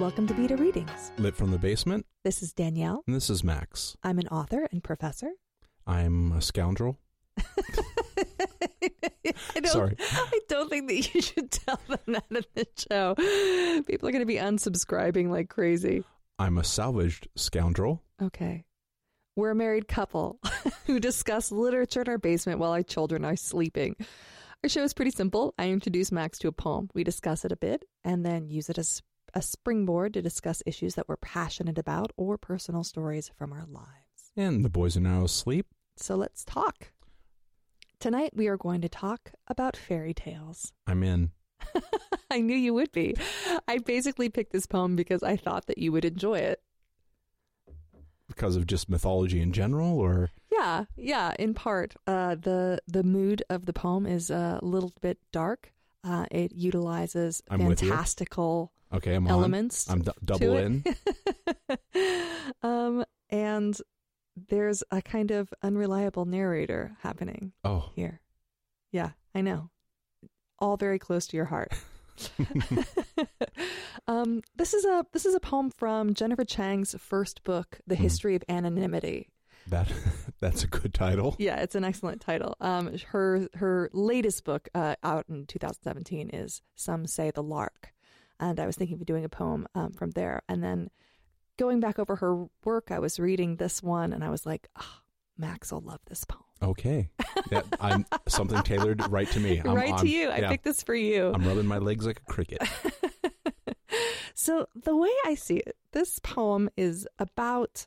Welcome to Vita Readings. Lit from the basement, This is Danielle. and this is Max. I'm an author and professor. I'm a scoundrel. I don't, Sorry. I don't think that you should tell them that in the show. People are going to be unsubscribing like crazy. I'm a salvaged scoundrel. Okay. We're a married couple who discuss literature in our basement while our children are sleeping. Our show is pretty simple. I introduce Max to a poem. We discuss it a bit and then use it as a springboard to discuss issues that we're passionate about or personal stories from our lives. And the boys are now asleep. So let's talk. Tonight we are going to talk about fairy tales. I'm in. I knew you would be. I basically picked this poem because I thought that you would enjoy it. Because of just mythology in general, or Yeah, yeah. In part, uh, the the mood of the poem is a little bit dark. Uh, it utilizes I'm fantastical okay, I'm on. elements. I'm d- double in. um, and there's a kind of unreliable narrator happening Oh, here. Yeah, I know. All very close to your heart. um, this is a this is a poem from Jennifer Chang's first book, The Hmm. History of Anonymity. that that's a good title. Yeah, it's an excellent title. Um, her her latest book uh, out in 2017 is Some Say the Lark, and I was thinking of doing a poem um, from there. And then going back over her work, I was reading this one, and I was like, oh, Max will love this poem. Okay, yeah, I'm something tailored right to me. I'm, right I'm- to you. I picked this for you. I'm rubbing my legs like a cricket. so the way I see it, this poem is about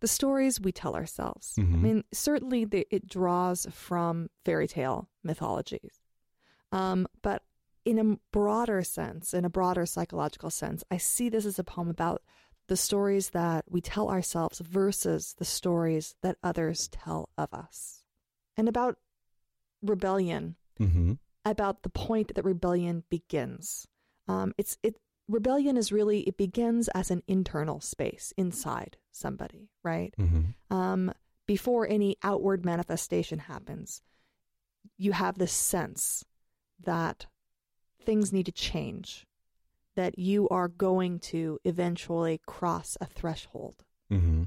the stories we tell ourselves. I Mhm. mean, certainly the, it draws from fairy tale mythologies, um, but in a broader sense, in a broader psychological sense, I see this as a poem about the stories that we tell ourselves versus the stories that others tell of us, and about rebellion hmm about the point that rebellion begins. Um, it's it rebellion is really it begins as an internal space inside somebody, right? hmm Um, before any outward manifestation happens, you have this sense that things need to change, that you are going to eventually cross a threshold. hmm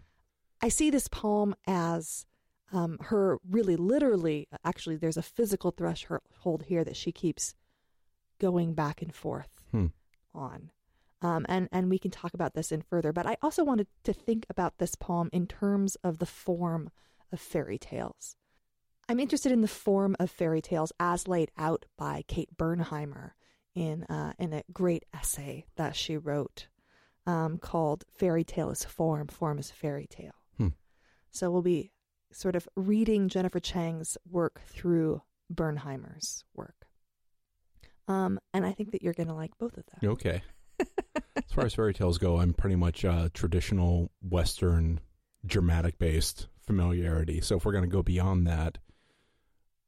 I see this poem as um, her really literally, actually, there's a physical threshold here that she keeps going back and forth Hmm. on. Um, and, and we can talk about this in further, but I also wanted to think about this poem in terms of the form of fairy tales. I'm interested in the form of fairy tales as laid out by Kate Bernheimer in, uh, in a great essay that she wrote um, called Fairy Tale is Form, Form is a Fairy Tale. Hmm. So we'll be sort of reading Jennifer Chang's work through Bernheimer's work. Um, and I think that you're going to like both of them. Okay. as far as fairy tales go, I'm pretty much uh, traditional Western, dramatic based familiarity. So if we're going to go beyond that,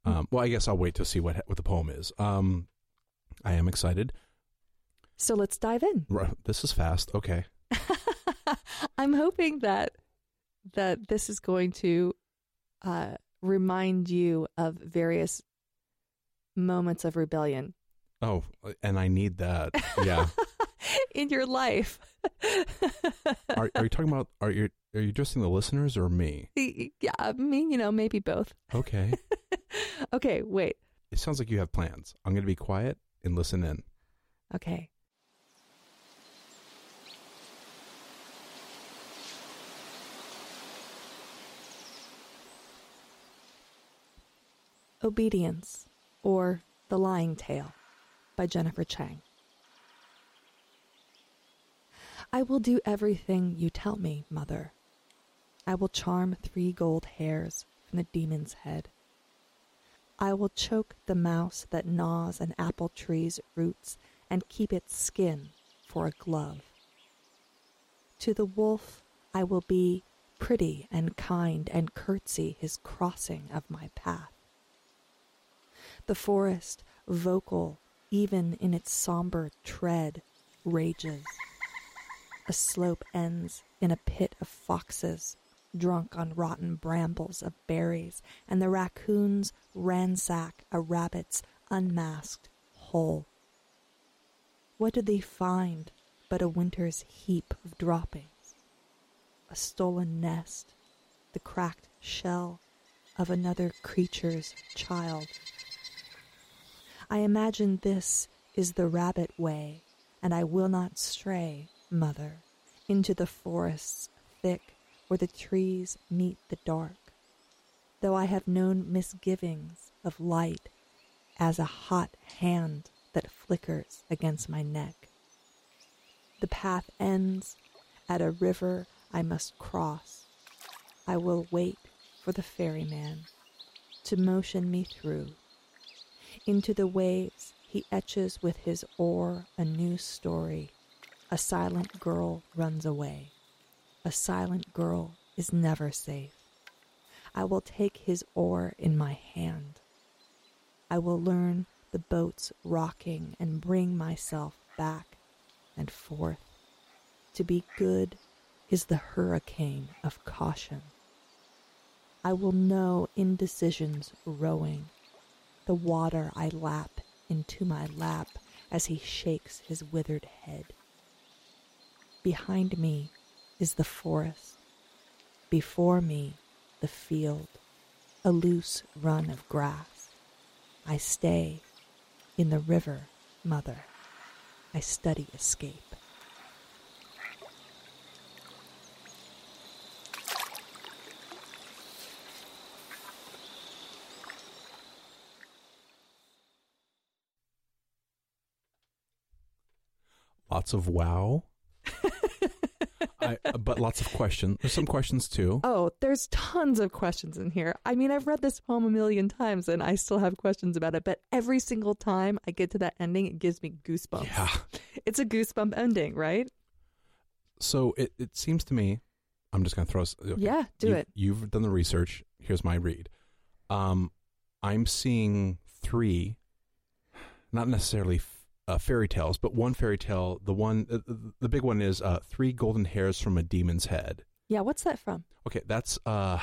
um, well, I guess I'll wait to see what what the poem is. Um, I am excited. So let's dive in. This is fast. Okay. I'm hoping that that this is going to uh, remind you of various moments of rebellion Oh, and I need that. Yeah. in your life. are, are you talking about? Are you are you addressing the listeners or me? yeah, me. you know, maybe both. Okay. Okay, wait. it sounds like you have plans. I'm going to be quiet and listen in. Okay. Obedience, or The Lying Tale, by Jennifer Chang. I will do everything you tell me, mother. I will charm three gold hairs from the demon's head. I will choke the mouse that gnaws an apple tree's roots and keep its skin for a glove. To the wolf I will be pretty and kind and curtsy his crossing of my path. The forest, vocal even in its somber tread, rages. A slope ends in a pit of foxes, drunk on rotten brambles of berries, and the raccoons ransack a rabbit's unmasked hole. What do they find but a winter's heap of droppings, a stolen nest, the cracked shell of another creature's child. I imagine this is the rabbit way, and I will not stray, mother, into the forests thick where the trees meet the dark, though I have known misgivings of light as a hot hand that flickers against my neck. The path ends at a river I must cross. I will wait for the ferryman to motion me through. Into the waves he etches with his oar a new story. A silent girl runs away. A silent girl is never safe. I will take his oar in my hand. I will learn the boat's rocking and bring myself back and forth. To be good is the hurricane of caution. I will know indecision's rowing, the water I lap into my lap as he shakes his withered head. Behind me is the forest, before me the field, a loose run of grass. I stay in the river, mother. I study escape. Lots of wow. I, but lots of questions. There's some questions too. Oh, there's tons of questions in here. I mean, I've read this poem a million times and I still have questions about it, but every single time I get to that ending, it gives me goosebumps. Yeah. It's a goosebump ending, right? So it, it seems to me, I'm just going to throw. us- okay, Yeah, do you- it. You've done the research. Here's my read. Um, I'm seeing three, not necessarily uh, fairy tales, but one fairy tale. The one, uh, the- the big one is uh, three golden hairs from a demon's head. Yeah, what's that from? Okay, that's uh,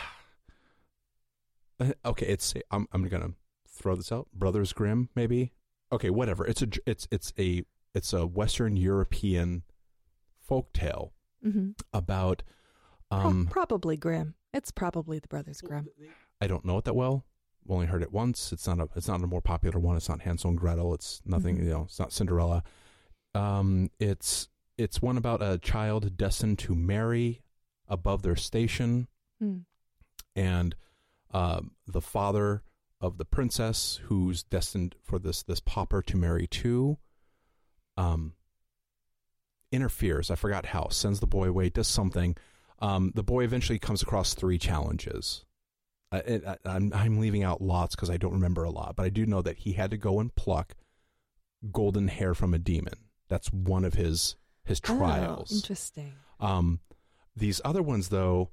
uh, okay. It's I'm I'm gonna throw this out. Brothers Grimm, maybe. Okay, whatever. It's a it's it's a it's a Western European folk tale Mm-hmm. about um probably Grimm. It's probably the Brothers Grimm. I don't know it that well. Only heard it once. It's not a it's not a more popular one. It's not Hansel and Gretel. It's nothing. Mhm. You know, it's not Cinderella. Um, it's it's one about a child destined to marry above their station, Hmm. and um, the father of the princess, who's destined for this this pauper to marry too, um, interferes. I forgot how. Sends the boy away. Does something. Um, the boy eventually comes across three challenges. I, I, I'm I'm leaving out lots because I don't remember a lot, but I do know that he had to go and pluck golden hair from a demon. That's one of his his Oh, trials. interesting. Um, these other ones, though,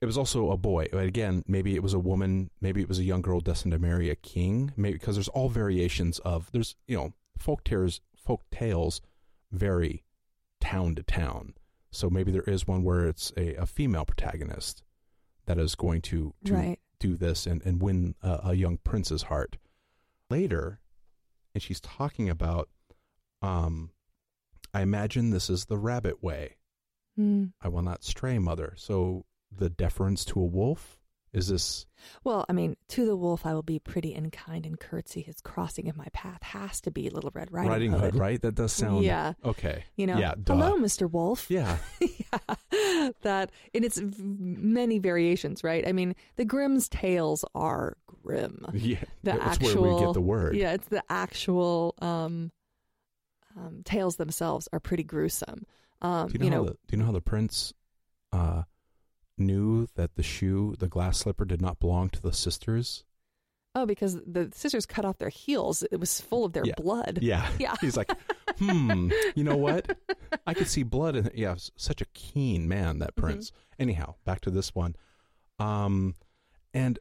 it was also a boy. Again, maybe it was a woman, maybe it was a young girl destined to marry a king. Maybe because there's all variations of there's you know folk tales. Folk tales vary town to town. So maybe there is one where it's a, a female protagonist that is going to, to Right. do this and, and win a, a young prince's heart. Later, and she's talking about, um, I imagine this is the rabbit way. Hmm. I will not stray, mother. So the deference to a wolf is this? Well, I mean, to the wolf I will be pretty and kind and curtsy. His crossing of my path has to be Little Red Riding, Hood. Hood. right? That does sound Yeah. okay. You know, yeah, duh. hello, Mr. Wolf. Yeah, yeah, that in its v- many variations, right? I mean, the Grimm's tales are grim. yeah. The That's actual, where we get the word. Yeah, it's the actual um, um, tales themselves are pretty gruesome. Um, Do you know, how the, do you know how the prince uh, knew that the shoe, the glass slipper, did not belong to the sisters? oh, because the sisters cut off their heels; it was full of their Yeah. blood. Yeah. Yeah. He's like, hmm, you know what? I could see blood in it. Yeah, such a keen man, that Mm-hmm. prince. Anyhow, back to this one. Um, and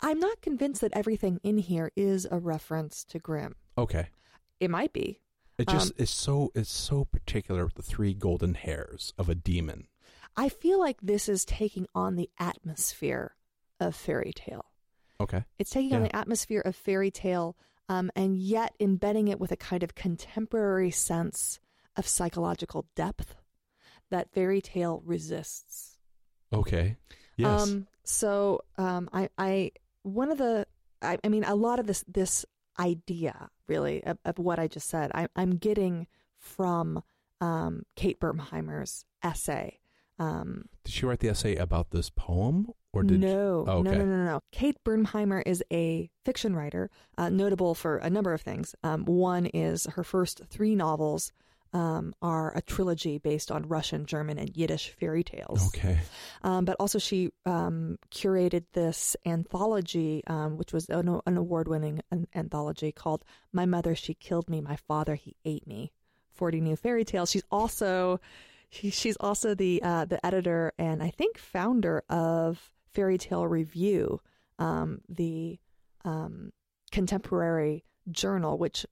I'm not convinced that everything in here is a reference to Grimm. okay, It might be. it just Um, is so it's so particular with the three golden hairs of a demon. I feel like this is taking on the atmosphere of fairy tale. Okay, It's taking on the atmosphere of fairy tale, um, and yet embedding it with a kind of contemporary sense of psychological depth that fairy tale resists. Okay. Yes. Um, so um, I, I, one of the, I, I mean, a lot of this, this idea really of, of what I just said, I, I'm getting from um, Kate Bernheimer's essay. Um, did she write the essay about this poem, or did no, Oh, no, okay. no, no, no. Kate Bernheimer is a fiction writer, uh, notable for a number of things. Um, one is her first three novels um, are a trilogy based on Russian, German, and Yiddish fairy tales. Okay. Um, but also, she um, curated this anthology, um, which was an, an award winning an- anthology called My Mother, She Killed Me, My Father, He Ate Me 40 New Fairy Tales. She's also. She, she's also the uh, the editor and I think founder of Fairy Tale Review, um, the um, contemporary journal, which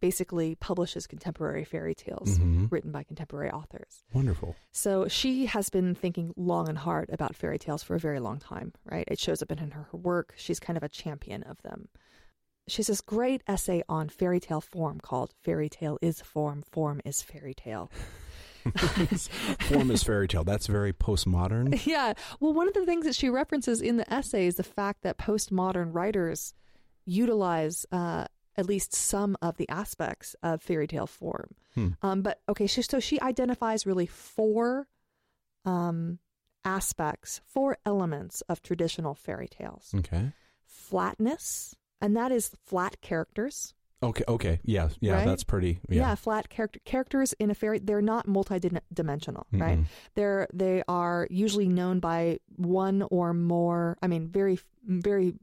basically publishes contemporary fairy tales Mhm. written by contemporary authors. Wonderful. So she has been thinking long and hard about fairy tales for a very long time, right? It shows up in her, her work. She's kind of a champion of them. She has this great essay on fairy tale form called Fairy Tale is Form, Form is Fairy Tale. Form is fairy tale. That's very postmodern. yeah. Well, one of the things that she references in the essay is the fact that postmodern writers utilize uh, at least some of the aspects of fairy tale form. Hmm. Um, but okay, she, so she identifies really four um, aspects, four elements of traditional fairy tales Okay. flatness, and that is flat characters. Okay. Okay. Yeah. Yeah. Right? That's pretty. Yeah, Yeah. flat character characters in a fairy they're not multi-dimensional, right? They're they are usually known by one or more. I mean, very very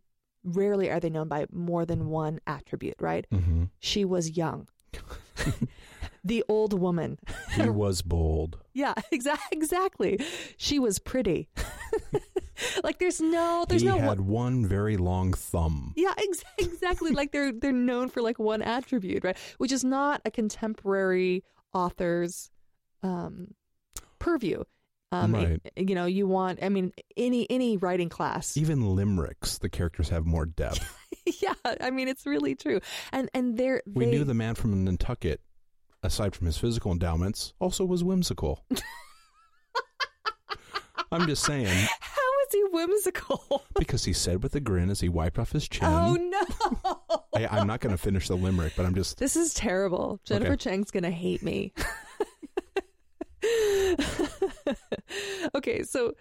rarely are they known by more than one attribute, right? hmm She was young. the old woman. He was bold. Yeah, exactly. Exactly. She was pretty. like there's no there's he no had one, one very long thumb. yeah, ex- exactly. like they're they're known for like one attribute, right? Which is not a contemporary author's um, purview. Um, Right. You know, you want. I mean, any any writing class. Even limericks, the characters have more depth. yeah, I mean, it's really true. And and they're We they, knew the man from Nantucket, aside from his physical endowments, also was whimsical. I'm just saying, How is he whimsical? because he said with a grin as he wiped off his chin. oh no! I, I'm not going to finish the limerick, but I'm just. This is terrible. Jennifer Okay. Chang's gonna hate me. okay, so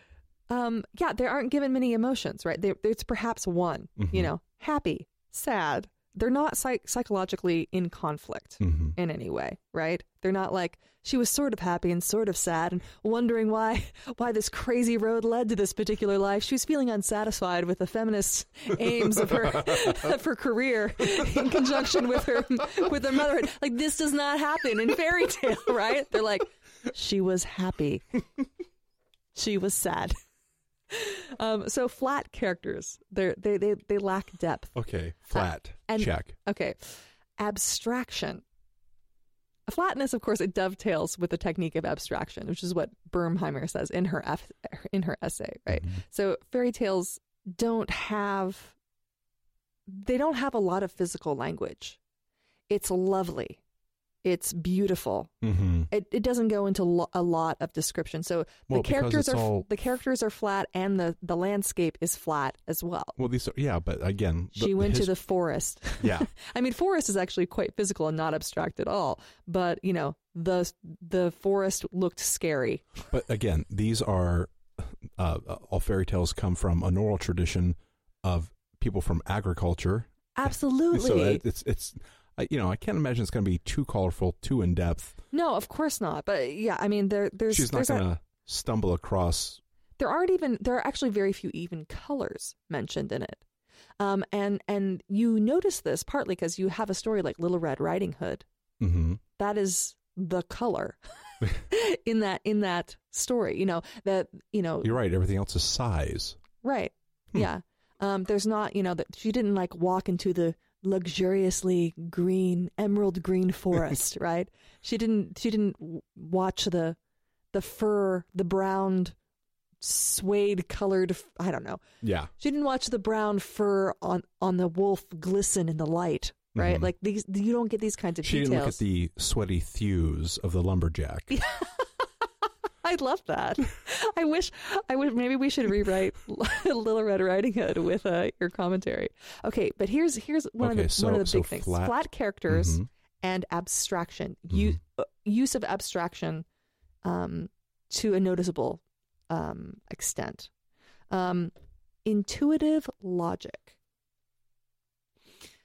um, yeah, there aren't given many emotions, right? There, there's perhaps one, you Mhm. know, happy, sad. They're not psych- psychologically in conflict Mhm. in any way, right? They're not like she was sort of happy and sort of sad and wondering why why this crazy road led to this particular life. She was feeling unsatisfied with the feminist aims of her of her career in conjunction with her with her motherhood. Like this does not happen in fairy tale, right? They're like she was happy. she was sad. Um, so flat characters, they're, they they they lack depth. Okay, flat. and- check. Okay. Abstraction. Flatness, of course, it dovetails with the technique of abstraction, which is what Bernheimer says in her F- in her essay, right? Mhm. So fairy tales don't have they don't have a lot of physical language. It's lovely. It's beautiful. Mhm. It, it doesn't go into lo- a lot of description. So Well, the characters are all- the characters are flat and the the landscape is flat as well. Well, these are, yeah, but again, She went to his- the forest. yeah. I mean, forest is actually quite physical and not abstract at all. But you know, the the forest looked scary. But again, these are uh, all fairy tales come from an oral tradition of people from agriculture. Absolutely. So it, it's it's I- you know I can't imagine it's going to be too colorful, too in depth. no, of course not. But yeah, I mean, there there's She's not going to stumble across. there aren't even there are actually very few even colors mentioned in it. Um, and and you notice this partly because you have a story like Little Red Riding Hood. hmm That is the color in that in that story. You know that you know You're right. Everything else is size. Right. Hmm. Yeah. Um, there's not, you know, that she didn't like walk into the luxuriously green, emerald green forest, right? She didn't. She didn't watch the the fur, the brown, suede colored. I don't know. Yeah. She didn't watch the brown fur on on the wolf glisten in the light, right? Mhm. Like these, you don't get these kinds of She didn't look at the sweaty thews of the lumberjack. I love that. I wish, I wish maybe we should rewrite Little Red Riding Hood with uh, your commentary. Okay, but here's here's one Okay, of the so- one of the so big things: flat- flat, characters Mhm. and abstraction. U- uh, use of abstraction um, to a noticeable um, extent. Um, intuitive logic.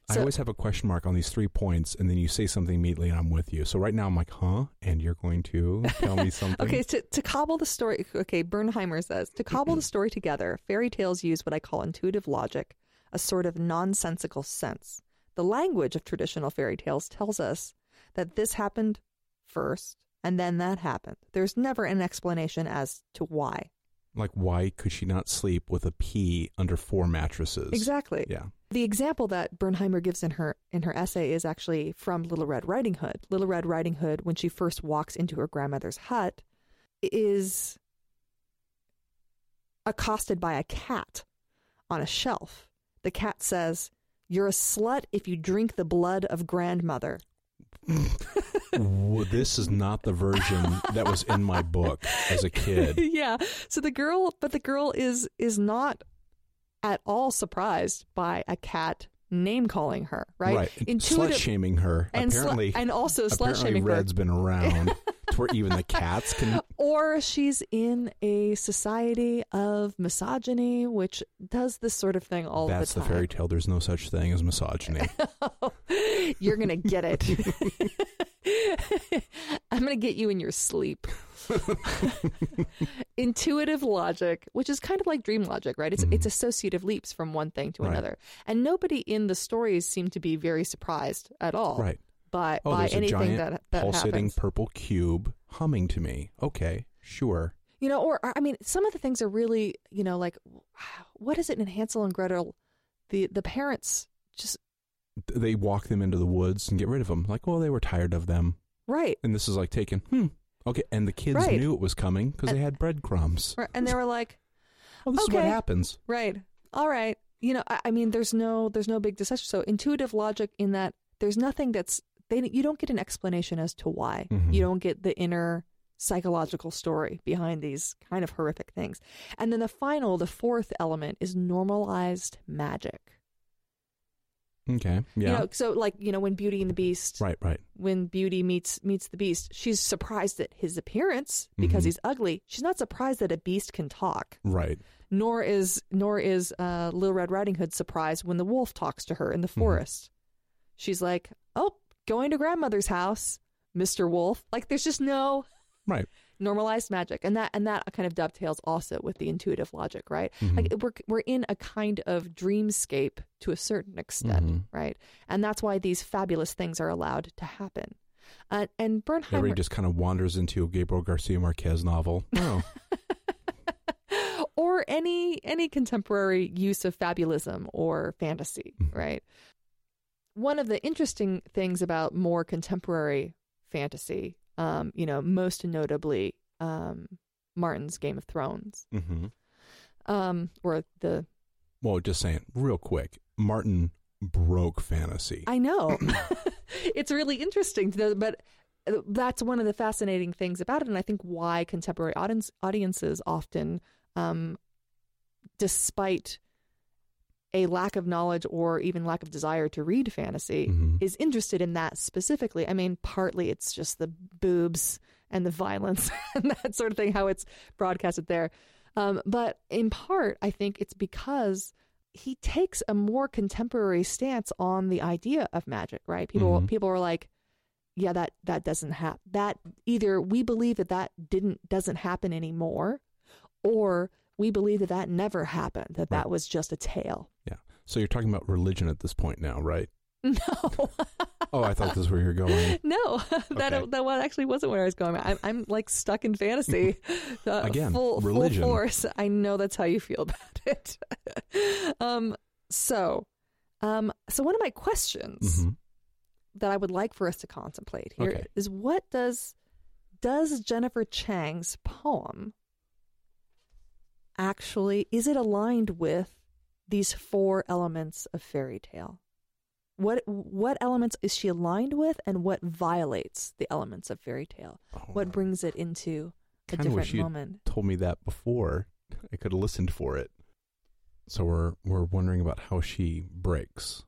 I always have a question mark on these three points, and then you say something immediately, and I'm with you. So right now I'm like, huh? And you're going to tell me something? Okay, to, to cobble the story, okay, Bernheimer says to cobble the story together, fairy tales use what I call intuitive logic, a sort of nonsensical sense. The language of traditional fairy tales tells us that this happened first and then that happened. There's never an explanation as to why. Like, why could she not sleep with a pea under four mattresses? Exactly. Yeah. The example that Bernheimer gives in her in her essay is actually from Little Red Riding Hood. Little Red Riding Hood, when she first walks into her grandmother's hut, is accosted by a cat on a shelf. The cat says, "You're a slut if you drink the blood of grandmother." This is not the version that was in my book as a kid. yeah. So the girl, but the girl is is not at all surprised by a cat name calling her, right? Slut shaming her. and apparently, and also slut apparently shaming her. Red's been around to where even the cats can. Or she's in a society of misogyny, which does this sort of thing all the time. That's the the time. fairy tale. There's no such thing as misogyny. You're gonna get it. I'm gonna get you in your sleep. Intuitive logic, which is kind of like dream logic, right? It's mm-hmm. it's associative leaps from one thing to Right. another, and nobody in the stories seem to be very surprised at all right. by Oh, by anything that that pulsating happens. purple cube humming to me. Okay, sure. You know, or I mean, some of the things are really, you know, like what is it in Hansel and Gretel? The the parents just They walk them into the woods and get rid of them. Like, well, they were tired of them. Right, And this is like taken, hmm. Okay. And the kids Right. knew it was coming because they had breadcrumbs. right, and they were like, Oh, this is what Okay. happens. right, all right. You know, I, I mean, there's no there's no big discussion. So intuitive logic in that there's nothing that's they you don't get an explanation as to why. Mhm. You don't get the inner psychological story behind these kind of horrific things. And then the final, the fourth element is normalized magic. Okay. Yeah. You know, so like, you know, when Beauty and the Beast right, right. when Beauty meets meets the Beast, she's surprised at his appearance because Mhm. he's ugly. She's not surprised that a beast can talk. Right. Nor is nor is uh, Little Red Riding Hood surprised when the wolf talks to her in the Mm-hmm. forest. She's like, "Oh, going to grandmother's house, Mister Wolf." Like, there's just no Right. Normalized magic, and that and that kind of dovetails also with the intuitive logic, right? Mhm. Like we're we're in a kind of dreamscape to a certain extent, Mhm. right? And that's why these fabulous things are allowed to happen. Uh, and Bernheimer, Everybody just kind of wanders into a Gabriel Garcia Marquez novel. Oh, or any any contemporary use of fabulism or fantasy, Mhm. right? One of the interesting things about more contemporary fantasy, um, you know, most notably um, Martin's Game of Thrones, hmm um, or the well, just saying, real quick. Martin broke fantasy. I know. it's really interesting, to know, but uh, that's one of the fascinating things about it, and I think why contemporary audience, audiences often, um, despite a lack of knowledge or even lack of desire to read fantasy, Mhm. is interested in that specifically. I mean, partly it's just the boobs and the violence and that sort of thing, how it's broadcasted there. Um, but in part, I think it's because he takes a more contemporary stance on the idea of magic, right? People Mhm. people are like, yeah, that that doesn't happen. That either we believe that that didn't doesn't happen anymore, or we believe that that never happened. That that was just a tale. Yeah. So you're talking about religion at this point now, right? No. Oh, I thought this is where you're going. No, that Okay. that one actually wasn't where I was going. I'm I'm like stuck in fantasy. Uh, Again, full, religion. full force. I know that's how you feel about it. um. So, um. So one of my questions hmm that I would like for us to contemplate here is: Okay. what does does Jennifer Chang's poem actually is it aligned with these four elements of fairy tale? What what elements is she aligned with, and what violates the elements of fairy tale? What oh. brings it into a different moment? told me that before. I could have listened for it. So we're we're wondering about how she breaks.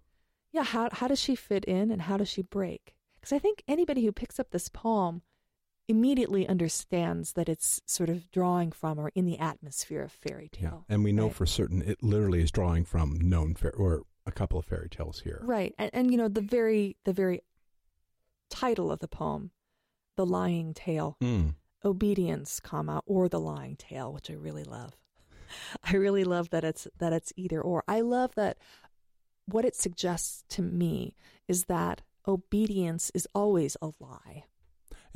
Yeah, how how does she fit in, and how does she break? Because I think anybody who picks up this poem immediately understands that it's sort of drawing from or in the atmosphere of fairy tale. Yeah, and we know right? for certain it literally is drawing from known fair or a couple of fairy tales here. Right. And, and you know, the very the very title of the poem, The Lying Tale, Mm. obedience, comma, or the lying tale, which I really love. I really love that it's that it's either or. I love that what it suggests to me is that obedience is always a lie.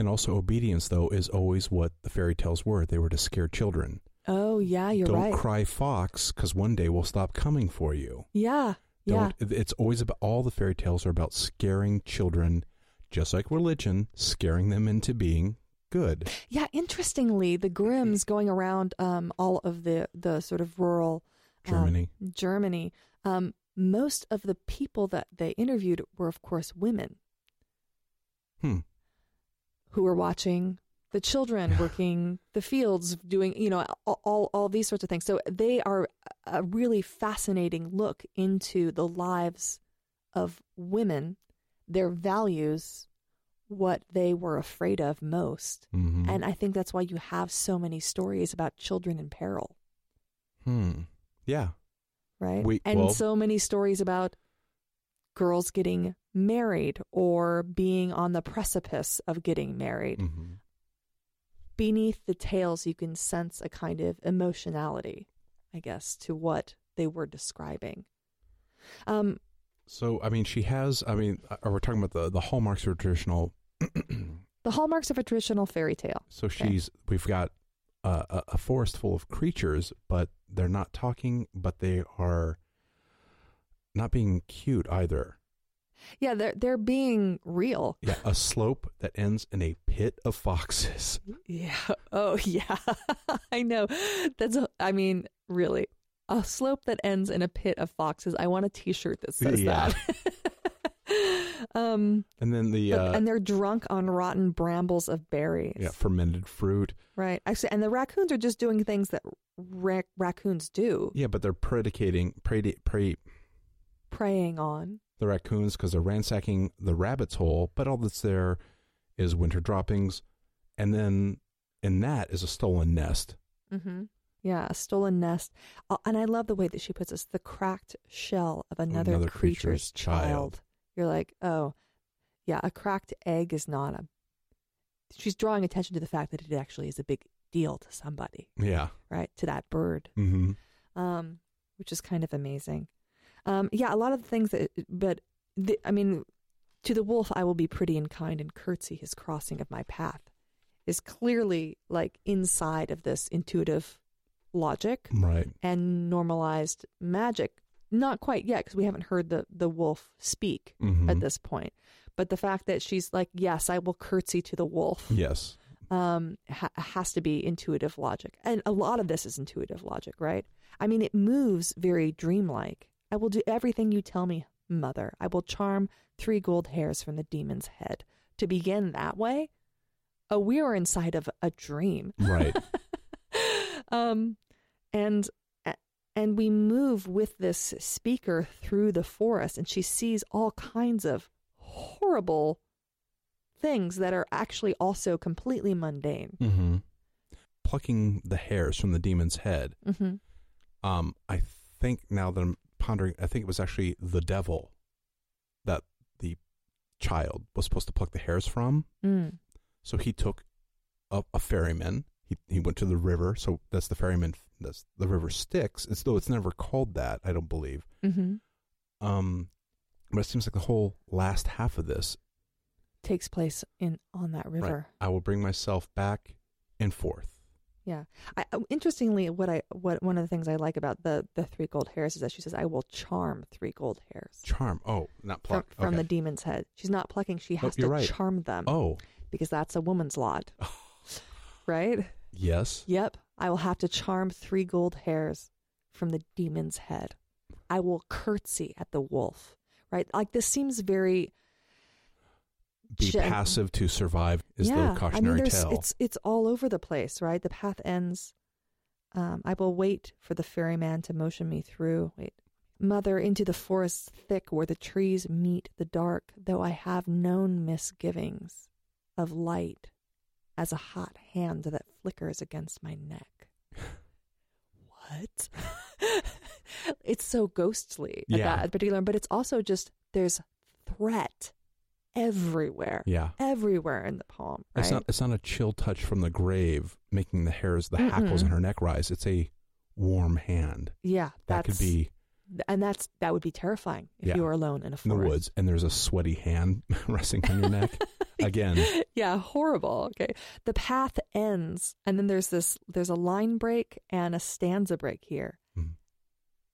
And also, obedience, though, is always what the fairy tales were. They were to scare children. Oh yeah, you're Don't right. cry fox, because one day we'll stop coming for you. Yeah. Yeah. Don't. It's always about all the fairy tales are about scaring children, just like religion, scaring them into being good. Yeah, interestingly, the Grimms going around um, all of the the sort of rural um, Germany. Germany, um, most of the people that they interviewed were, of course, women Hmm. Who were watching the children working the fields, doing you know all, all all these sorts of things. So they are a really fascinating look into the lives of women, their values, what they were afraid of most. hmm And I think that's why you have so many stories about children in peril, hmm. Yeah. right? We- and well- so many stories about girls getting married or being on the precipice of getting married. hmm Beneath the tales, you can sense a kind of emotionality, I guess, to what they were describing. Um, So, I mean, she has. I mean, we're we talking about the the hallmarks of a traditional? the hallmarks of a traditional fairy tale. So she's. We've got a, a forest full of creatures, but they're not talking. But they are not being cute either. Yeah, they're they're being real. Yeah, a slope that ends in a pit of foxes. Yeah. Oh, yeah. I know. That's. A, I mean, really, a slope that ends in a pit of foxes. I want a T-shirt that says Yeah. that. um, And then the uh, and they're drunk on rotten brambles of berries. yeah fermented fruit. Right. Actually, and the raccoons are just doing things that ra- raccoons do, Yeah, but they're predicating predi- pre preying on. the raccoons because they're ransacking the rabbit's hole. But all that's there is winter droppings, and then in that is a stolen nest. Mm-hmm. Yeah, a stolen nest. Uh, and I love the way that she puts this the cracked shell of another, Another creature's, creature's child. child. You're like, oh, yeah, a cracked egg is not a. She's drawing attention to the fact that it actually is a big deal to somebody, Yeah. right? To that bird, Mm-hmm. um, which is kind of amazing. Um, yeah, a lot of the things that, but the, I mean, to the wolf, I will be pretty and kind and curtsy his crossing of my path is clearly like inside of this intuitive logic Right. and normalized magic. Not quite yet because we haven't heard the the wolf speak Mhm. at this point. But the fact that she's like, "Yes, I will curtsy to the wolf," Yes. um, ha- has to be intuitive logic, and a lot of this is intuitive logic, right? I mean, it moves very dreamlike. I will do everything you tell me, mother. I will charm three gold hairs from the demon's head. To begin that way, oh, we are inside of a dream Right. um, and and we move with this speaker through the forest, and she sees all kinds of horrible things that are actually also completely mundane. mm-hmm. Plucking the hairs from the demon's head. Mm-hmm. Um, I think now that I'm pondering, I think it was actually the devil that the child was supposed to pluck the hairs from. Mm. So he took a, a ferryman. He he went to the river. So that's the ferryman. That's the river Styx. It's though it's never called that. I don't believe. Mm-hmm. Um, but it seems like the whole last half of this. Takes place in on that river. I will bring myself back and forth. Yeah. I, uh, interestingly, what I what one of the things I like about the the three gold hairs is that she says, "I will charm three gold hairs." Charm. Oh, not From, pluck. from the okay. demon's head. She's not plucking, she Nope, has to right. charm them Oh, because that's a woman's lot. right? yes. Yep. I will have to charm three gold hairs from the demon's head. I will curtsy at the wolf. right? Like this seems very Be Gen- passive to survive is yeah. the cautionary I mean, tale. it's it's all over the place, right? The path ends. Um, I will wait for the ferryman to motion me through. Wait, mother, into the forest thick where the trees meet the dark. Though I have known misgivings of light, as a hot hand that flickers against my neck. what? it's so ghostly at Yeah. that particular, but it's also just there's threat everywhere yeah. everywhere in the poem, right? It's not it's not a chill touch from the grave making the hairs, the hackles in Mm-mm. her neck rise. It's a warm hand. yeah, That could be and that's that would be terrifying if Yeah. you were alone in a forest. in the woods and there's a sweaty hand resting on your neck. Again. yeah, horrible. Okay, the path ends, and then there's this there's a line break and a stanza break here.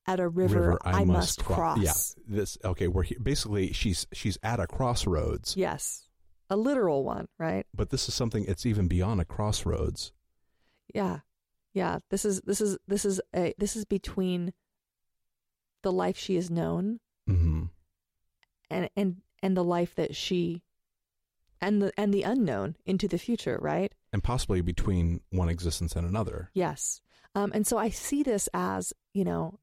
At a river, I, must cro- cross. Yeah. This okay, we're he- basically she's she's at a crossroads. Yes, a literal one, right? But this is something it's even beyond a crossroads. Yeah, yeah. This is this is this is a this is between the life she has known hmm and and and the life that she and the and the unknown into the future, right? And possibly between one existence and another. Yes. Um, and so I see this as, you know,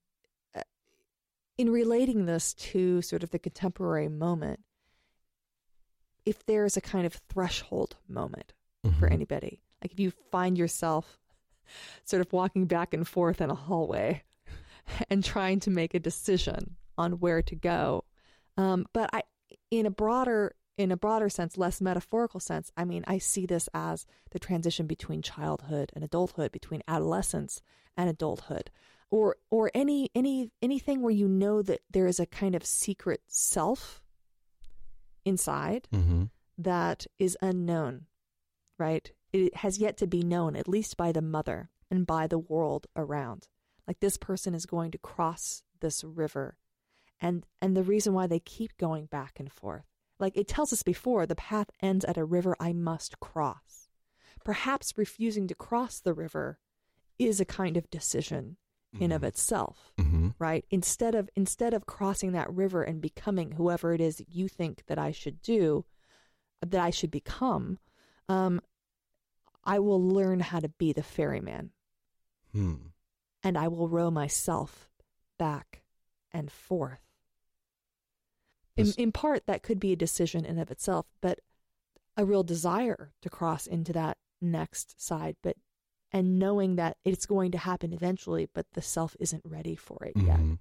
in relating this to sort of the contemporary moment, if there's a kind of threshold moment for Mhm. anybody, like if you find yourself sort of walking back and forth in a hallway and trying to make a decision on where to go. Um, but I, in a broader, in a broader sense, less metaphorical sense, I mean, I see this as the transition between childhood and adulthood, between adolescence and adulthood, or or any any anything where you know that there is a kind of secret self inside Mhm. that is unknown, right? It has yet to be known, at least by the mother and by the world around. Like this person is going to cross this river. And and the reason why they keep going back and forth. Like it tells us before, the path ends at a river I must cross. Perhaps refusing to cross the river is a kind of decision in of Mhm. itself Mhm. right instead of instead of crossing that river and becoming whoever it is you think that i should do that i should become um i will learn how to be the ferryman Hmm. and i will row myself back and forth in, in part that could be a decision in of itself but a real desire to cross into that next side but and knowing that it's going to happen eventually but the self isn't ready for it yet Mhm.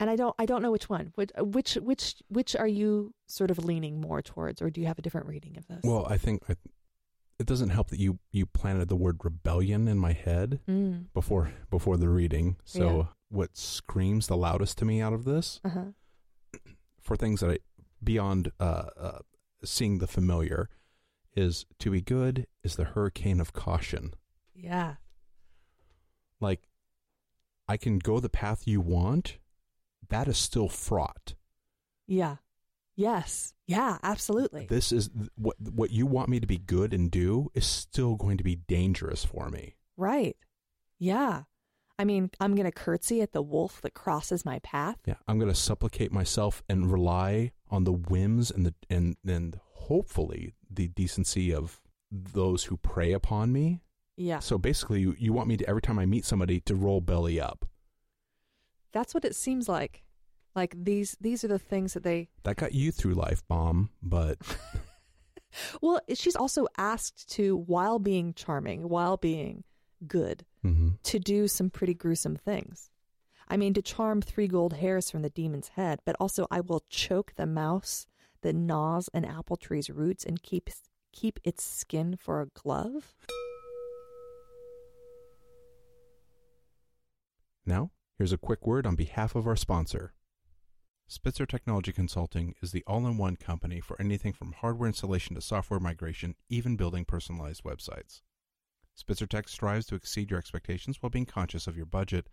and I don't I don't know which one. Which which which which are you sort of leaning more towards, or do you have a different reading of this? Well, I think I, it doesn't help that you you planted the word rebellion in my head mm. before before the reading. So Yeah. what screams the loudest to me out of this uh huh, for things that I beyond uh, uh, seeing the familiar is to be good is the hurricane of caution. Yeah, Like I can go the path you want, that is still fraught. yeah, yes, yeah, absolutely. This is what what you want me to be good and do is still going to be dangerous for me. right, yeah. I mean, I'm gonna curtsy at the wolf that crosses my path. Yeah, I'm going to supplicate myself and rely on the whims and the and and hopefully the decency of those who prey upon me. Yeah, So basically, you, you want me to every time I meet somebody to roll belly up. that's what it seems like. Like these these are the things that they. That got you through life, bomb. But Well, she's also asked to, while being charming, while being good, mhm. to do some pretty gruesome things. I mean, to charm three gold hairs from the demon's head, but also I will choke the mouse that gnaws an apple tree's roots and keep keep its skin for a glove. Now here's a quick word on behalf of our sponsor. Spitzer Technology Consulting is the all-in-one company for anything from hardware installation to software migration, even building personalized websites. Spitzer Tech strives to exceed your expectations while being conscious of your budget.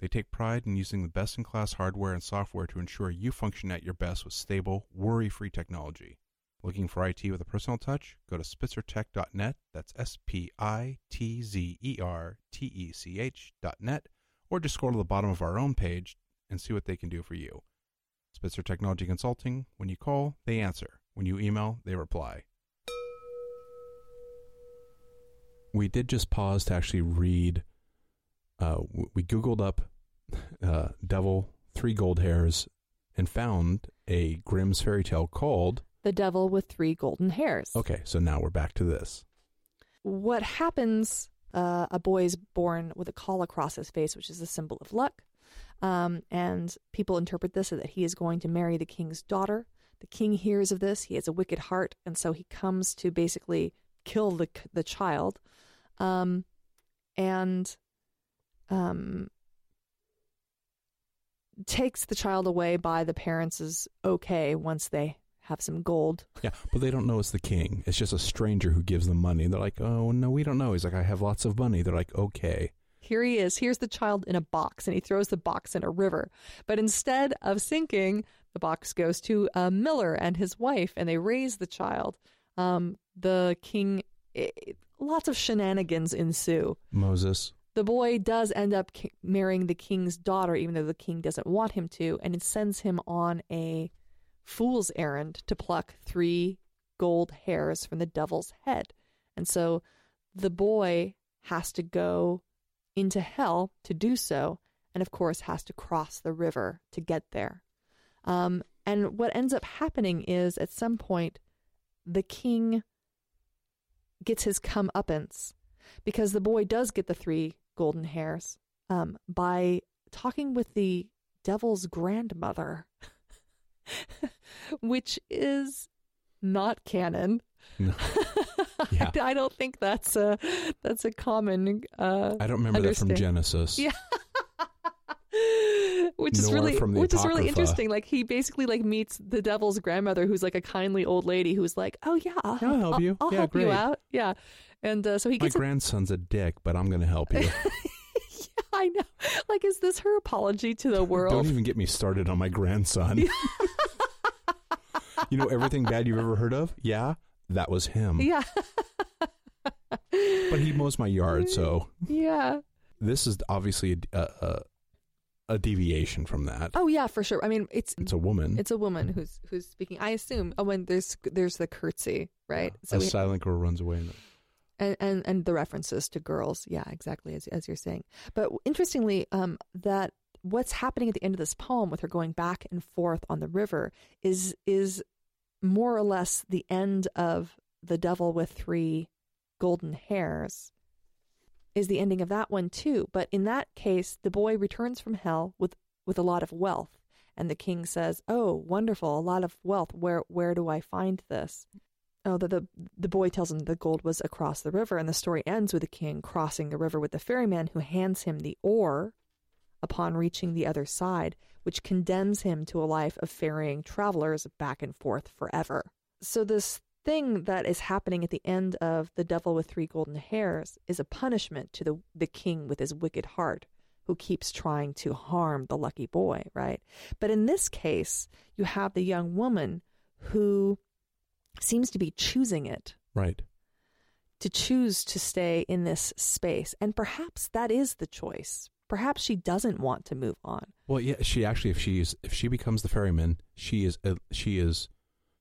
They take pride in using the best in class hardware and software to ensure you function at your best with stable, worry free technology. Looking for IT with a personal touch? Go to spitzertech.net. That's S P I T Z E R T E C H dot net. Or just scroll to the bottom of our own page and see what they can do for you. Spitzer Technology Consulting. When you call, they answer. When you email, they reply. We did just pause to actually read. Uh, we Googled up uh, Devil, Three Gold Hairs, and found a Grimm's fairy tale called. The devil with three golden hairs. Okay, so now we're back to this. What happens? Uh, a boy is born with a caul across his face, which is a symbol of luck. Um, and people interpret this as that he is going to marry the king's daughter. The king hears of this. He has a wicked heart, and so he comes to basically kill the the child, um, and um, takes the child away by the parents okay once they have some gold. Yeah, but they don't know it's the king. It's just a stranger who gives them money. They're like, oh, no, we don't know. He's like, I have lots of money. They're like, okay. Here he is. Here's the child in a box, and he throws the box in a river. But instead of sinking, the box goes to a miller and his wife, and they raise the child. Um, the king, it, lots of shenanigans ensue. Moses. The boy does end up marrying the king's daughter, even though the king doesn't want him to, and it sends him on a fool's errand to pluck three gold hairs from the devil's head. And so the boy has to go into hell to do so, and of course has to cross the river to get there. Um, and what ends up happening is at some point, the king gets his comeuppance because the boy does get the three golden hairs um, by talking with the devil's grandmother, which is not canon. No. Yeah. I don't think that's a that's a common. Uh, I don't remember that from Genesis. yeah. which is really from the which is really interesting. Like he basically like meets the devil's grandmother, who's like a kindly old lady who's like, "Oh yeah, I'll, Yeah, I'll help you. I'll Yeah, help you out." Yeah, and uh, so he My gets. a- grandson's a dick, but I'm going to help you. Yeah, I know. Like, is this her apology to the world? Don't even get me started on my grandson. you know everything bad you've ever heard of? Yeah, that was him. yeah, But he mows my yard, so yeah. this is obviously a, a, a deviation from that. Oh yeah, for sure. I mean, it's It's a woman. it's a woman who's who's speaking. I assume. Oh, when there's there's the curtsy, right? a we- silent girl runs away. And and, and and the references to girls. Yeah exactly as, as you're saying. But interestingly um that what's happening at the end of this poem with her going back and forth on the river is is more or less the end of the devil with three golden hairs is the ending of that one too. But in that case the boy returns from hell with with a lot of wealth. And the king says oh wonderful a lot of wealth. Where where do i find this Oh, the, the the boy tells him the gold was across the river, and the story ends with the king crossing the river with the ferryman who hands him the oar upon reaching the other side, which condemns him to a life of ferrying travelers back and forth forever. So this thing that is happening at the end of the devil with three golden hairs is a punishment to the the king with his wicked heart who keeps trying to harm the lucky boy, right? But in this case, you have the young woman who seems to be choosing it right. to choose to stay in this space. And perhaps that is the choice. Perhaps she doesn't want to move on. Well, yeah. She actually, if she's if she becomes the ferryman, she is uh, she is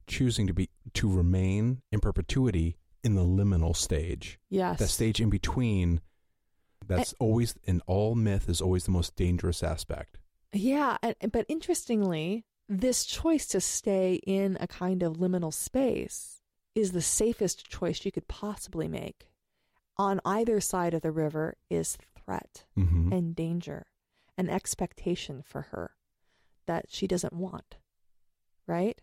choosing to be to remain in perpetuity in the liminal stage. Yes. That stage in between. That's always in all myth is always the most dangerous aspect. Yeah, and, but interestingly, this choice to stay in a kind of liminal space is the safest choice you could possibly make. On either side of the river is threat hmm and danger, an expectation for her that she doesn't want. Right?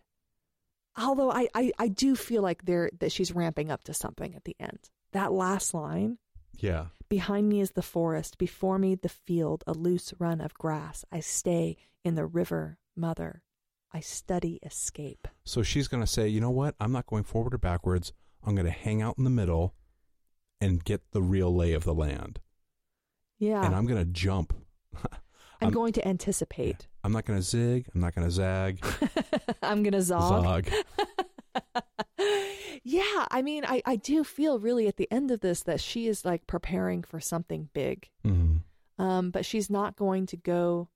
Although I, I, I do feel like there that she's ramping up to something at the end. That last line, Yeah. Behind me is the forest, before me the field, a loose run of grass. I stay in the river, mother. I study escape. So she's going to say, you know what? I'm not going forward or backwards. I'm going to hang out in the middle and get the real lay of the land. Yeah. And I'm going to jump. I'm, I'm- going to anticipate. I'm not going to zig. I'm not going to zag. I'm going to zog. Zog. yeah, I mean, I, I do feel really at the end of this that she is like preparing for something big. hmm Um, but she's not going to go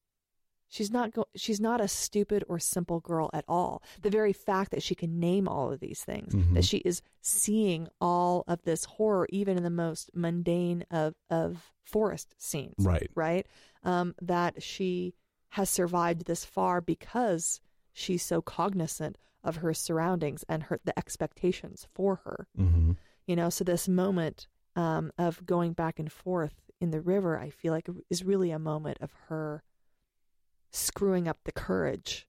She's not go- she's not a stupid or simple girl at all. The very fact that she can name all of these things, Mhm. that she is seeing all of this horror even in the most mundane of of forest scenes, Right. right? Um, that she has survived this far because she's so cognizant of her surroundings and her the expectations for her. Mm-hmm. You know, so this moment um, of going back and forth in the river, I feel like is really a moment of her screwing up the courage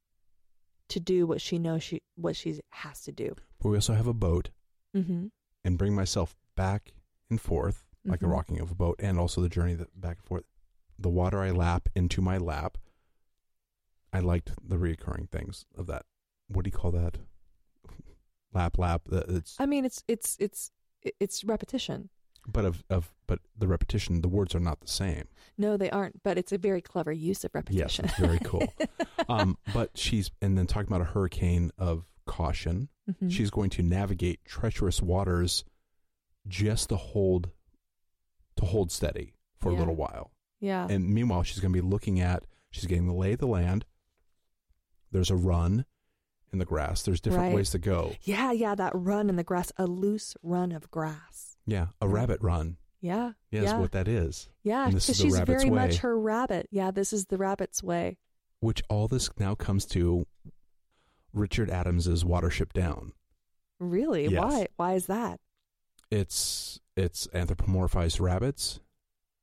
to do what she knows she what she has to do. But we also have a boat Mm-hmm. and bring myself back and forth like Mhm. a rocking of a boat, and also the journey that back and forth. The water I lap into my lap. I liked the reoccurring things of that. What do you call that? Lap, lap. It's I mean, it's it's it's it's repetition. But of of but the repetition. The words are not the same. No, they aren't, but it's a very clever use of Yes, repetition. it's very cool. um, but she's and then talking about a hurricane of caution. Mhm. She's going to navigate treacherous waters just to hold to hold steady for Yeah. a little while. yeah. And meanwhile, she's going to be looking at she's getting the lay of the land. There's a run in the grass. There's different Right. ways to go. yeah, yeah, that run in the grass, a loose run of grass. Yeah, a rabbit run. Yeah. Yeah, yeah. what that is. Yeah, because she's very way. much her rabbit. Yeah, this is the rabbit's way. Which all this now comes to Richard Adams's Watership Down. Really? Yes. Why? Why is that? It's it's anthropomorphized rabbits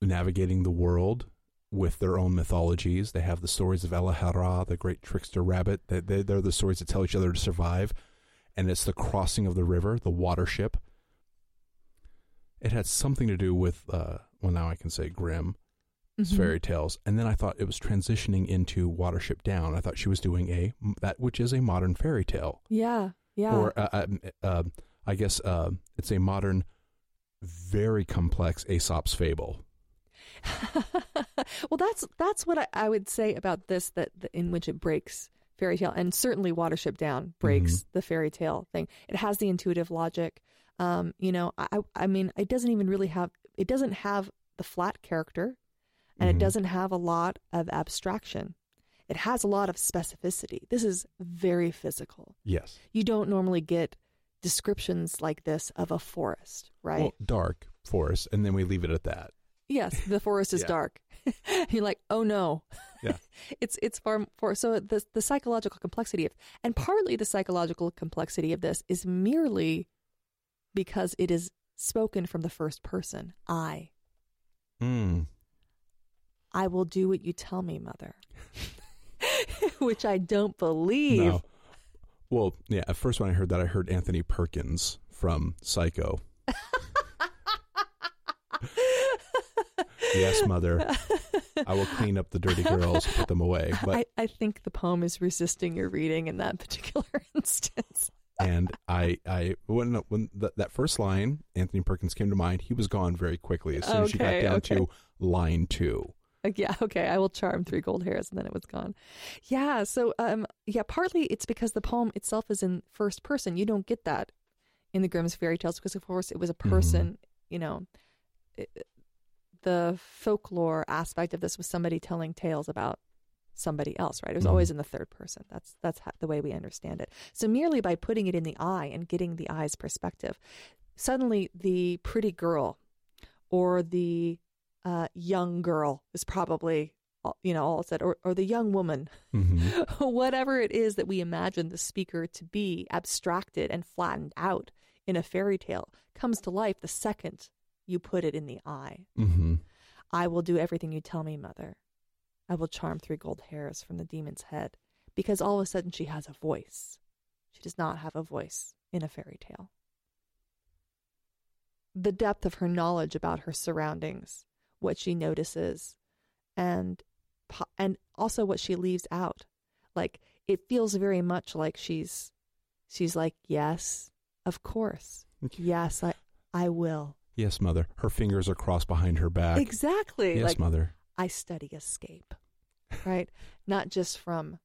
navigating the world with their own mythologies. They have the stories of El-ahrairah, the great trickster rabbit. They, they, they're the stories that tell each other to survive. And it's the crossing of the river, the watership. It had something to do with, uh, well, now I can say Grimm, it's Mhm. fairy tales. And then I thought it was transitioning into Watership Down. I thought she was doing a, that which is a modern fairy tale. Yeah, yeah. Or uh, uh, uh, I guess uh, it's a modern, very complex Aesop's fable. well, that's that's what I, I would say about this that, that in which it breaks fairy tale, and certainly Watership Down breaks Mm-hmm. the fairy tale thing. It has the intuitive logic. Um, you know, I I mean, it doesn't even really have it doesn't have the flat character, and Mhm. it doesn't have a lot of abstraction. It has a lot of specificity. This is very physical. Yes. You don't normally get descriptions like this of a forest, right? Well, dark forest, and then we leave it at that. Yes, the forest is Yeah. dark. You're like, oh no. Yeah. it's it's far for so the the psychological complexity of and partly the psychological complexity of this is merely because it is spoken from the first person. I. Mm. I will do what you tell me, mother. Which I don't believe. No. Well, yeah. At first, when I heard that, I heard Anthony Perkins from Psycho. yes, mother. I will clean up the dirty girls, put them away. But I, I think the poem is resisting your reading in that particular instance. And I, I when when th- that first line, Anthony Perkins came to mind. He was gone very quickly as soon as she got down okay. to line two. Like, yeah, okay, I will charm three gold hairs, and then it was gone. Yeah, so um, yeah, partly it's because the poem itself is in first person. You don't get that in the Grimm's fairy tales because, of course, it was a person. You know, it, the folklore aspect of this was somebody telling tales about somebody else, right? It was Mhm. always in the third person. That's that's how, the way we understand it. So merely by putting it in the eye and getting the eye's perspective, suddenly the pretty girl or the uh, young girl is probably you know all said or, or the young woman hmm whatever it is that we imagine the speaker to be abstracted and flattened out in a fairy tale comes to life the second you put it in the eye hmm i will do everything you tell me mother i will charm three gold hairs from the demon's head because all of a sudden she has a voice she does not have a voice in a fairy tale the depth of her knowledge about her surroundings what she notices and and also what she leaves out like it feels very much like she's she's like yes of course yes i i will Yes, mother. Her fingers are crossed behind her back. exactly Yes, like mother. I study escape right not just from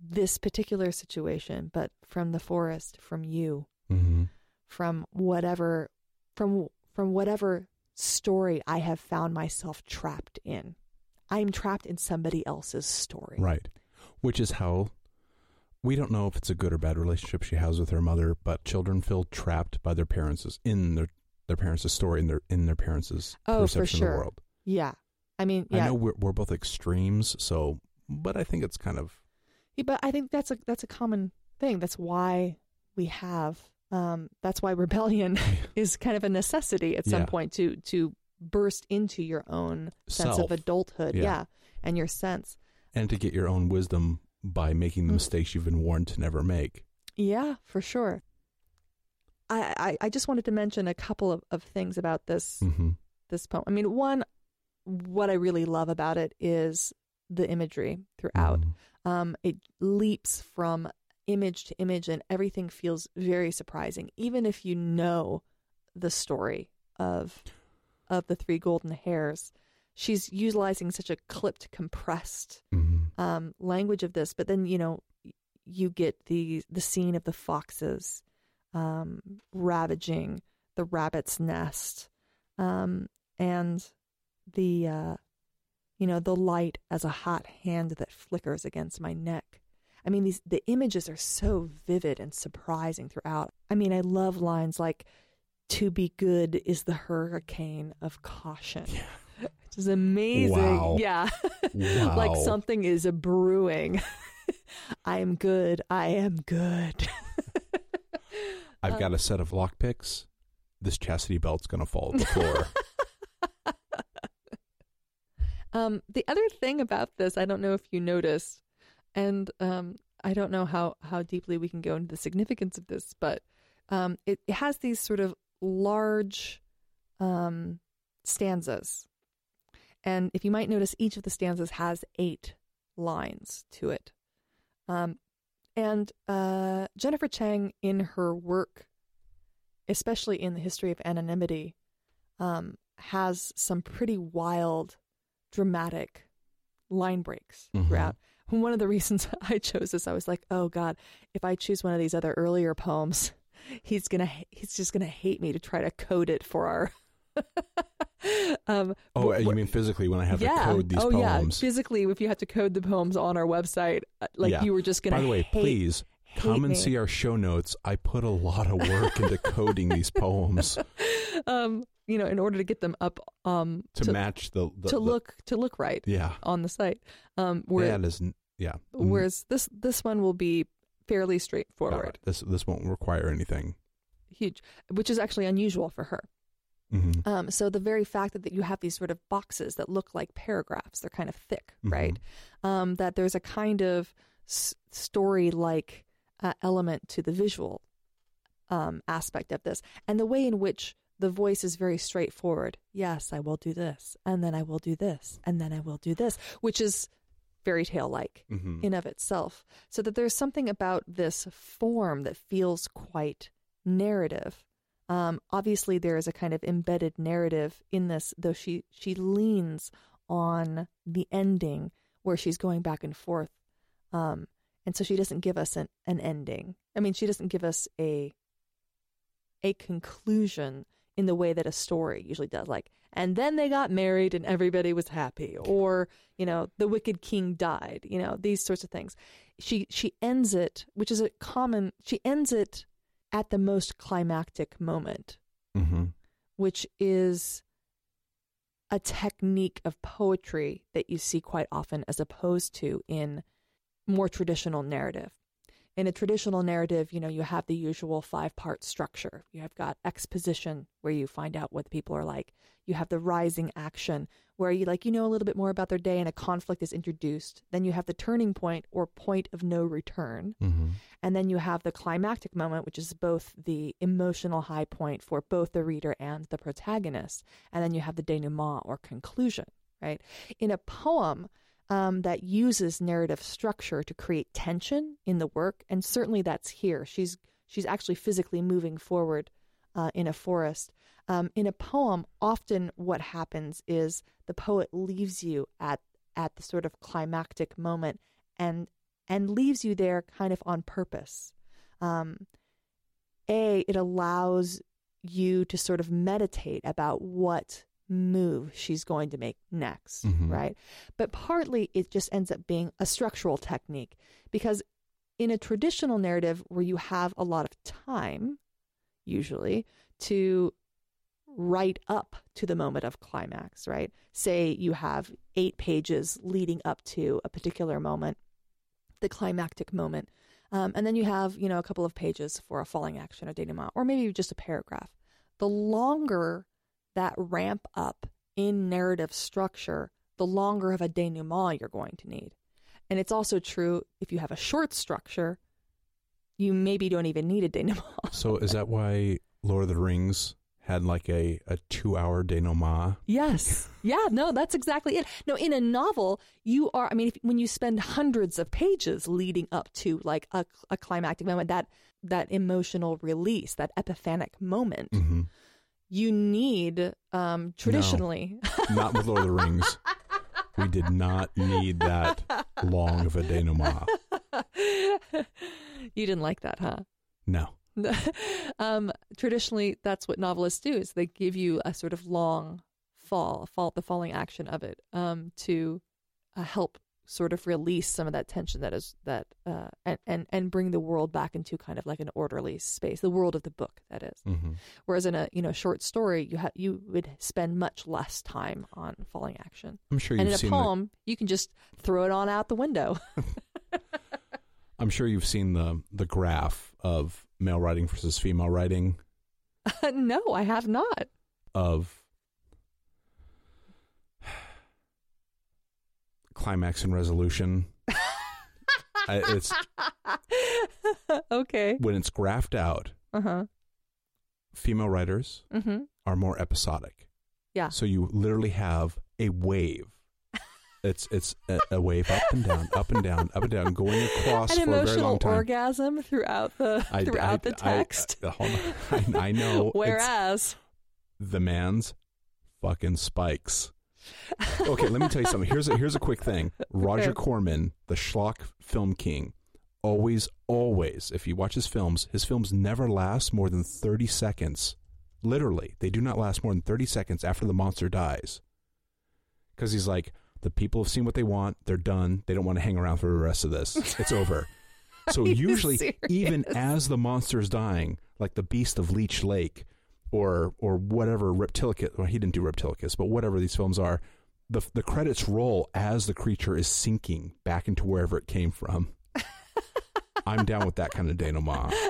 this particular situation but from the forest from you hmm from whatever from from whatever story I have found myself trapped in. I'm trapped in somebody else's story. Right. Which is how we don't know if it's a good or bad relationship she has with her mother, but children feel trapped by their parents in their their parents' story in their in their parents' Oh, for perception of the world. Yeah. I mean, yeah. I know we're we're both extremes, so but I think it's kind of Yeah, But I think that's a that's a common thing. That's why we have um, that's why rebellion is kind of a necessity at some Yeah. point to to burst into your own sense Self. of adulthood. Yeah. Yeah. and your sense. and to get your own wisdom by making the Mm. mistakes you've been warned to never make. Yeah, for sure. I, I, I just wanted to mention a couple of, of things about this hmm this poem. I mean, one, what I really love about it is the imagery throughout. Mm-hmm. Um, it leaps from image to image, and everything feels very surprising, even if you know the story of of the three golden hairs. She's utilizing such a clipped, compressed hmm um, language of this, but then you know you get the the scene of the foxes um, ravaging the rabbit's nest, um, and the uh, you know the light as a hot hand that flickers against my neck. I mean, these the images are so vivid and surprising throughout. I mean, I love lines like "To be good is the hurricane of caution." Which is amazing. Wow. Yeah. Wow. like something is a brewing. I am good. I am good. I've Uh, got a set of lockpicks. This chastity belt's gonna fall to the floor. Um, the other thing about this, I don't know if you noticed, and um, I don't know how, how deeply we can go into the significance of this, but um, it, it has these sort of large um, stanzas. And if you might notice, each of the stanzas has eight lines to it. Um, and uh, Jennifer Chang, in her work, especially in the history of anonymity, um, has some pretty wild, dramatic line breaks Mhm. throughout. One of the reasons I chose this, I was like, "Oh God, if I choose one of these other earlier poems, he's gonna he's just gonna hate me to try to code it for our." um, oh, wh- you mean physically when I have yeah. to code these oh, poems? yeah. Physically, if you had to code the poems on our website, uh, like Yeah. you were just gonna. By the way, hate- please hate come and see our show notes. I put a lot of work into coding these poems um, you know, in order to get them up, um, to, to, match the, the to the- look to look right Yeah, on the site. Um, where, that is yeah. Mm, whereas this this one will be fairly straightforward, it. This this won't require anything. huge, which is actually unusual for her. hmm Um, so the very fact that, that you have these sort of boxes that look like paragraphs, they're kind of thick, Mhm. right? Um, that there's a kind of s- story-like uh, element to the visual um, aspect of this, and the way in which the voice is very straightforward. Yes, I will do this, and then I will do this, and then I will do this, which is fairy tale-like hmm in of itself. So that there's something about this form that feels quite narrative. Um, obviously, there is a kind of embedded narrative in this, though she she leans on the ending where she's going back and forth, um, and so she doesn't give us an, an ending. I mean, she doesn't give us a a conclusion in the way that a story usually does, like and then they got married and everybody was happy, or you know, the wicked king died, you know, these sorts of things. She she ends it, which is a common. She ends it at the most climactic moment, hmm which is a technique of poetry that you see quite often as opposed to in more traditional narrative. In a traditional narrative, you know, you have the usual five part structure. You have got exposition where you find out what the people are like. You have the rising action where you like you know a little bit more about their day and a conflict is introduced. Then you have the turning point or point of no return. hmm And then you have the climactic moment, which is both the emotional high point for both the reader and the protagonist. And then you have the denouement or conclusion, right? In a poem um, that uses narrative structure to create tension in the work, and certainly that's here. She's she's actually physically moving forward uh, in a forest. Um, in a poem, often what happens is the poet leaves you at at the sort of climactic moment and and leaves you there kind of on purpose. Um, a, it allows you to sort of meditate about what move she's going to make next, Mhm. right? But partly it just ends up being a structural technique because in a traditional narrative where you have a lot of time, usually, to write up to the moment of climax, right? Say you have eight pages leading up to a particular moment, the climactic moment. Um, and then you have, you know, a couple of pages for a falling action, a denouement, or maybe just a paragraph. The longer that ramp up in narrative structure, the longer of a denouement you're going to need. And it's also true if you have a short structure, you maybe don't even need a denouement. So is that why Lord of the Rings had like a, a two hour denouement? Yes. Yeah, no, that's exactly it. No, in a novel, you are, I mean, if, when you spend hundreds of pages leading up to like a, a climactic moment, that, that emotional release, that epiphanic moment, hmm you need, um, traditionally, Not with Lord of the Rings. We did not need that long of a denouement. you didn't like that, huh? No. um, traditionally, that's what novelists do: is they give you a sort of long fall, fall the falling action of it, um, to uh, help sort of release some of that tension that is that uh, and, and and bring the world back into kind of like an orderly space, the world of the book, that is. hmm Whereas in a you know short story, you ha- you would spend much less time on falling action, I'm sure and in a poem, you can just throw it on out the window. I'm sure you've seen the the graph of male writing versus female writing no, I have not. of climax and resolution. I- it's okay. when it's graphed out. Uh huh. Female writers Mm-hmm. are more episodic. Yeah. So you literally have a wave. It's it's a, a wave up and down, up and down, up and down, going across An for a very emotional long time. orgasm throughout the I- throughout I- the text. I. I, I know. Whereas, the man's fucking spikes. Okay, let me tell you something. Here's a here's a quick thing. Roger Okay. Corman, the schlock film king, always, always, if you watch his films, his films never last more than 30 seconds. Literally, they do not last more than 30 seconds after the monster dies. Because he's like, the people have seen what they want, they're done, they don't want to hang around for the rest of this. It's over. So usually, even as the monster is dying, like the beast of Leech Lake, or or whatever Reptilicus, well, he didn't do Reptilicus, but whatever these films are, the the credits roll as the creature is sinking back into wherever it came from. I'm down with that kind of denouement.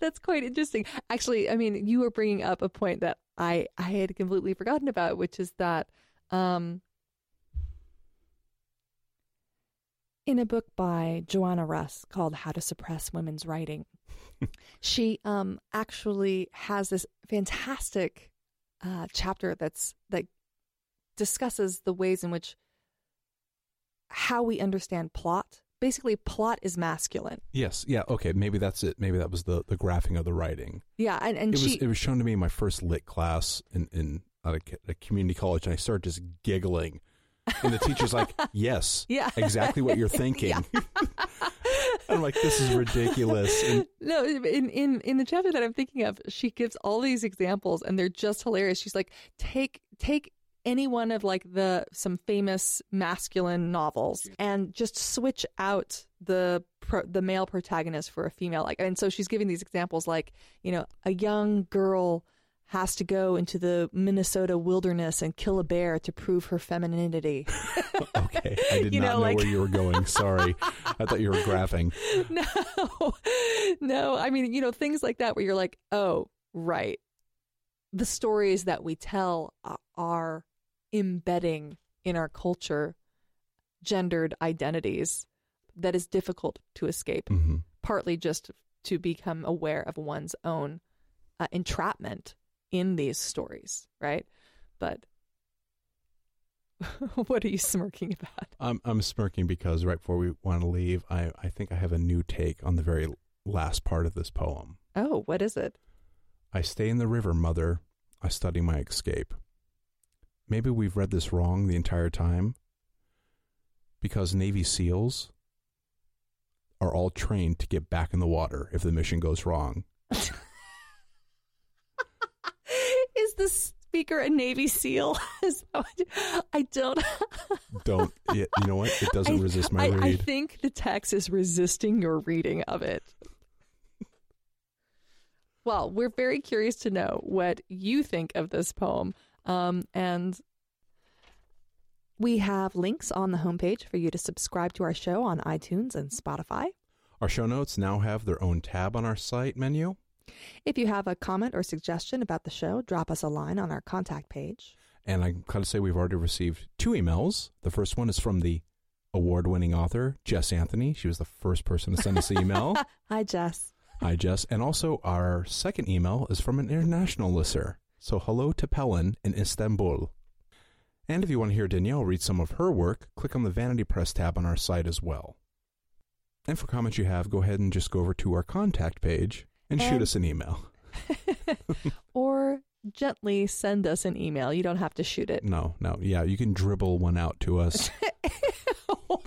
That's quite interesting. Actually, I mean, you were bringing up a point that I I had completely forgotten about, which is that um, in a book by Joanna Russ called "How to Suppress Women's Writing," she um, actually has this fantastic uh, chapter that's that discusses the ways in which how we understand plot. Basically, plot is masculine. Yes, yeah, okay, maybe that's it. Maybe that was the the graphing of the writing. Yeah, and, and it she was it was shown to me in my first lit class in in at a, a community college, and I started just giggling. And the teacher's like, "Yes, Yeah. exactly what you're thinking." I'm like, "This is ridiculous." And no, in, in in the chapter that I'm thinking of, she gives all these examples, and they're just hilarious. She's like, take take any one of like the some famous masculine novels, and just switch out the pro, the male protagonist for a female. Like, and so she's giving these examples, like you know, a young girl has to go into the Minnesota wilderness and kill a bear to prove her femininity. okay, I did You not know, know like- where you were going. Sorry, I thought you were graphing. no, no. I mean, you know, things like that where you're like, oh, right. The stories that we tell are embedding in our culture gendered identities that is difficult to escape, hmm partly just to become aware of one's own uh, entrapment in these stories, right? But what are you smirking about? I'm I'm smirking because right before we want to leave, I I think I have a new take on the very last part of this poem. Oh, what is it? I stay in the river, mother. I study my escape. Maybe we've read this wrong the entire time. Because Navy SEALs are all trained to get back in the water if the mission goes wrong. Is the speaker a Navy SEAL? Is that what- I don't. Don't. Yeah, you know what? It doesn't I- resist my I, read. I think the text is resisting your reading of it. well, we're very curious to know what you think of this poem. Um, and we have links on the homepage for you to subscribe to our show on iTunes and Spotify. Our show notes now have their own tab on our site menu. If you have a comment or suggestion about the show, drop us a line on our contact page. And I gotta say, we've already received two emails. The first one is from the award winning author, Jess Anthony. She was the first person to send us an email. Hi, Jess. Hi, Jess. And also, our second email is from an international listener. So, hello to Pelin in Istanbul. And if you want to hear Danielle read some of her work, click on the Vanity Press tab on our site as well. And for comments you have, go ahead and just go over to our contact page and, shoot And- us an email. or gently send us an email. You don't have to shoot it. No, no. Yeah, you can dribble one out to us. oh,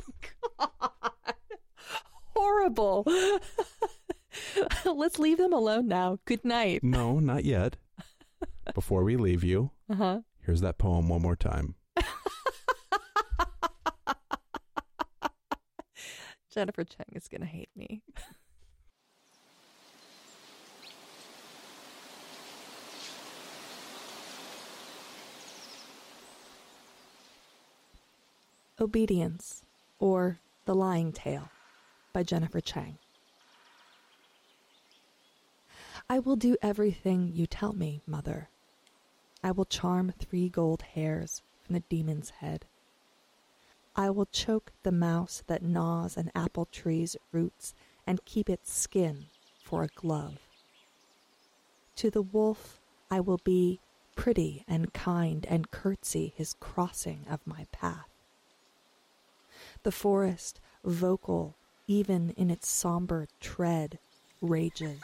God. Horrible. Let's leave them alone now. Good night. no, not yet. Before we leave you, Uh huh. here's that poem one more time. Jennifer Chang is going to hate me. Obedience, or The Lying Tale, by Jennifer Chang. I will do everything you tell me, mother. I will charm three gold hairs from the demon's head. I will choke the mouse that gnaws an apple tree's roots and keep its skin for a glove. To the wolf I will be pretty and kind and curtsy his crossing of my path. The forest, vocal even in its somber tread, rages.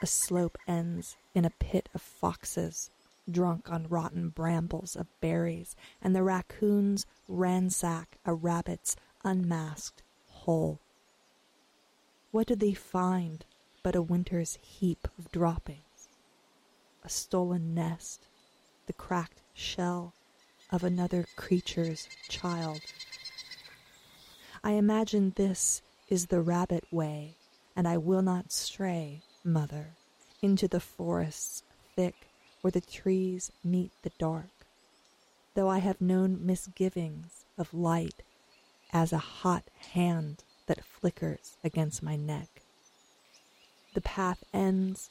A slope ends in a pit of foxes, drunk on rotten brambles of berries, and the raccoons ransack a rabbit's unmasked hole. What do they find but a winter's heap of droppings? A stolen nest, the cracked shell of another creature's child. I imagine this is the rabbit way, and I will not stray, mother, into the forests thick where the trees meet the dark, though I have known misgivings of light as a hot hand that flickers against my neck. The path ends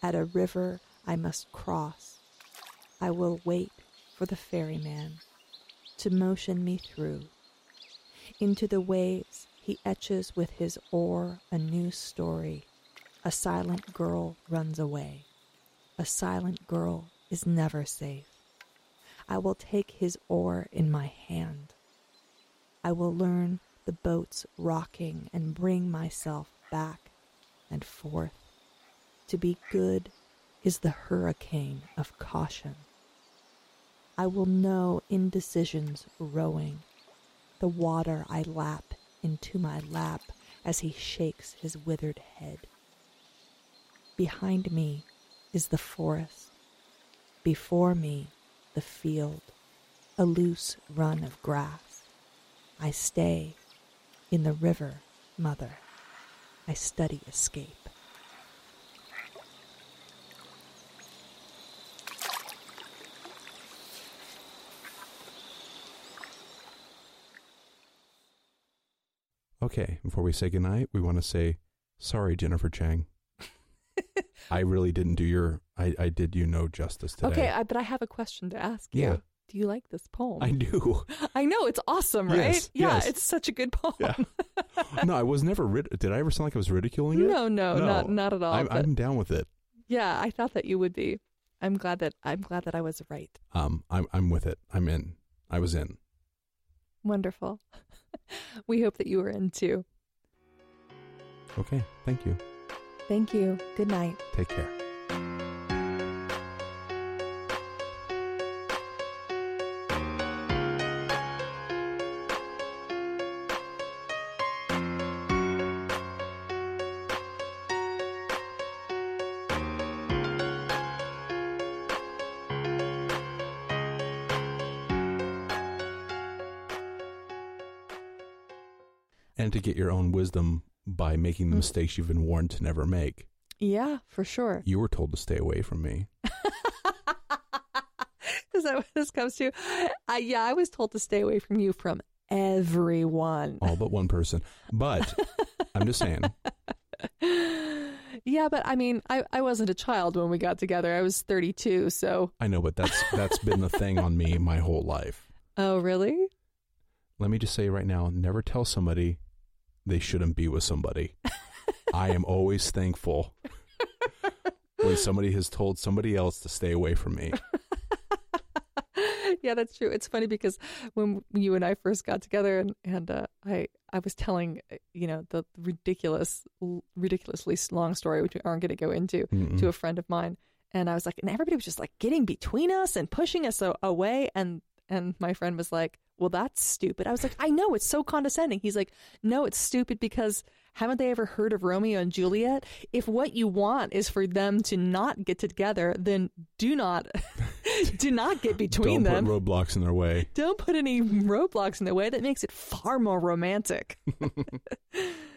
at a river I must cross. I will wait for the ferryman to motion me through. Into the waves he etches with his oar a new story. A silent girl runs away. A silent girl is never safe. I will take his oar in my hand. I will learn the boat's rocking and bring myself back and forth. To be good is the hurricane of caution. I will know indecision's rowing, the water I lap into my lap as he shakes his withered head. Behind me is the forest, before me the field, a loose run of grass. I stay in the river, mother. I study escape. Okay, before we say goodnight, we want to say sorry, Jennifer Chang. I really didn't do your. I, I did you no justice today. Okay, I, but I have a question to ask you. Yeah. Do you like this poem? I do. I know it's awesome, right? Yes, yeah, yes. it's such a good poem. Yeah. no, I was never. Rid- did I ever sound like I was ridiculing it? no, no, No. not not at all. I'm, I'm down with it. yeah, I thought that you would be. I'm glad that I'm glad that I was right. Um, I'm I'm with it. I'm in. I was in. Wonderful. we hope that you were in too. Okay. Thank you. Thank you. Good night. Take care. To get your own wisdom by making the Mm. mistakes you've been warned to never make. Yeah, for sure. You were told to stay away from me. Is that what this comes to? Uh, yeah, I was told to stay away from you from everyone. All but one person. But I'm just saying, yeah, but I mean, I, I wasn't a child when we got together. I was 32, so. I know, but that's that's been the thing on me my whole life. Oh, really? Let me just say right now, never tell somebody they shouldn't be with somebody. I am always thankful when somebody has told somebody else to stay away from me. yeah, that's true. It's funny because when you and I first got together, and and uh, I I was telling uh, you know the ridiculous, ridiculously long story which we aren't going to go into Mm-mm. to a friend of mine, and I was like, and everybody was just like getting between us and pushing us away, and and my friend was like, well, that's stupid. I was like, I know it's so condescending. He's like, no, it's stupid because haven't they ever heard of Romeo and Juliet? If what you want is for them to not get together, then do not do not get between Don't them. put roadblocks in their way. Don't put any roadblocks in their way. That makes it far more romantic.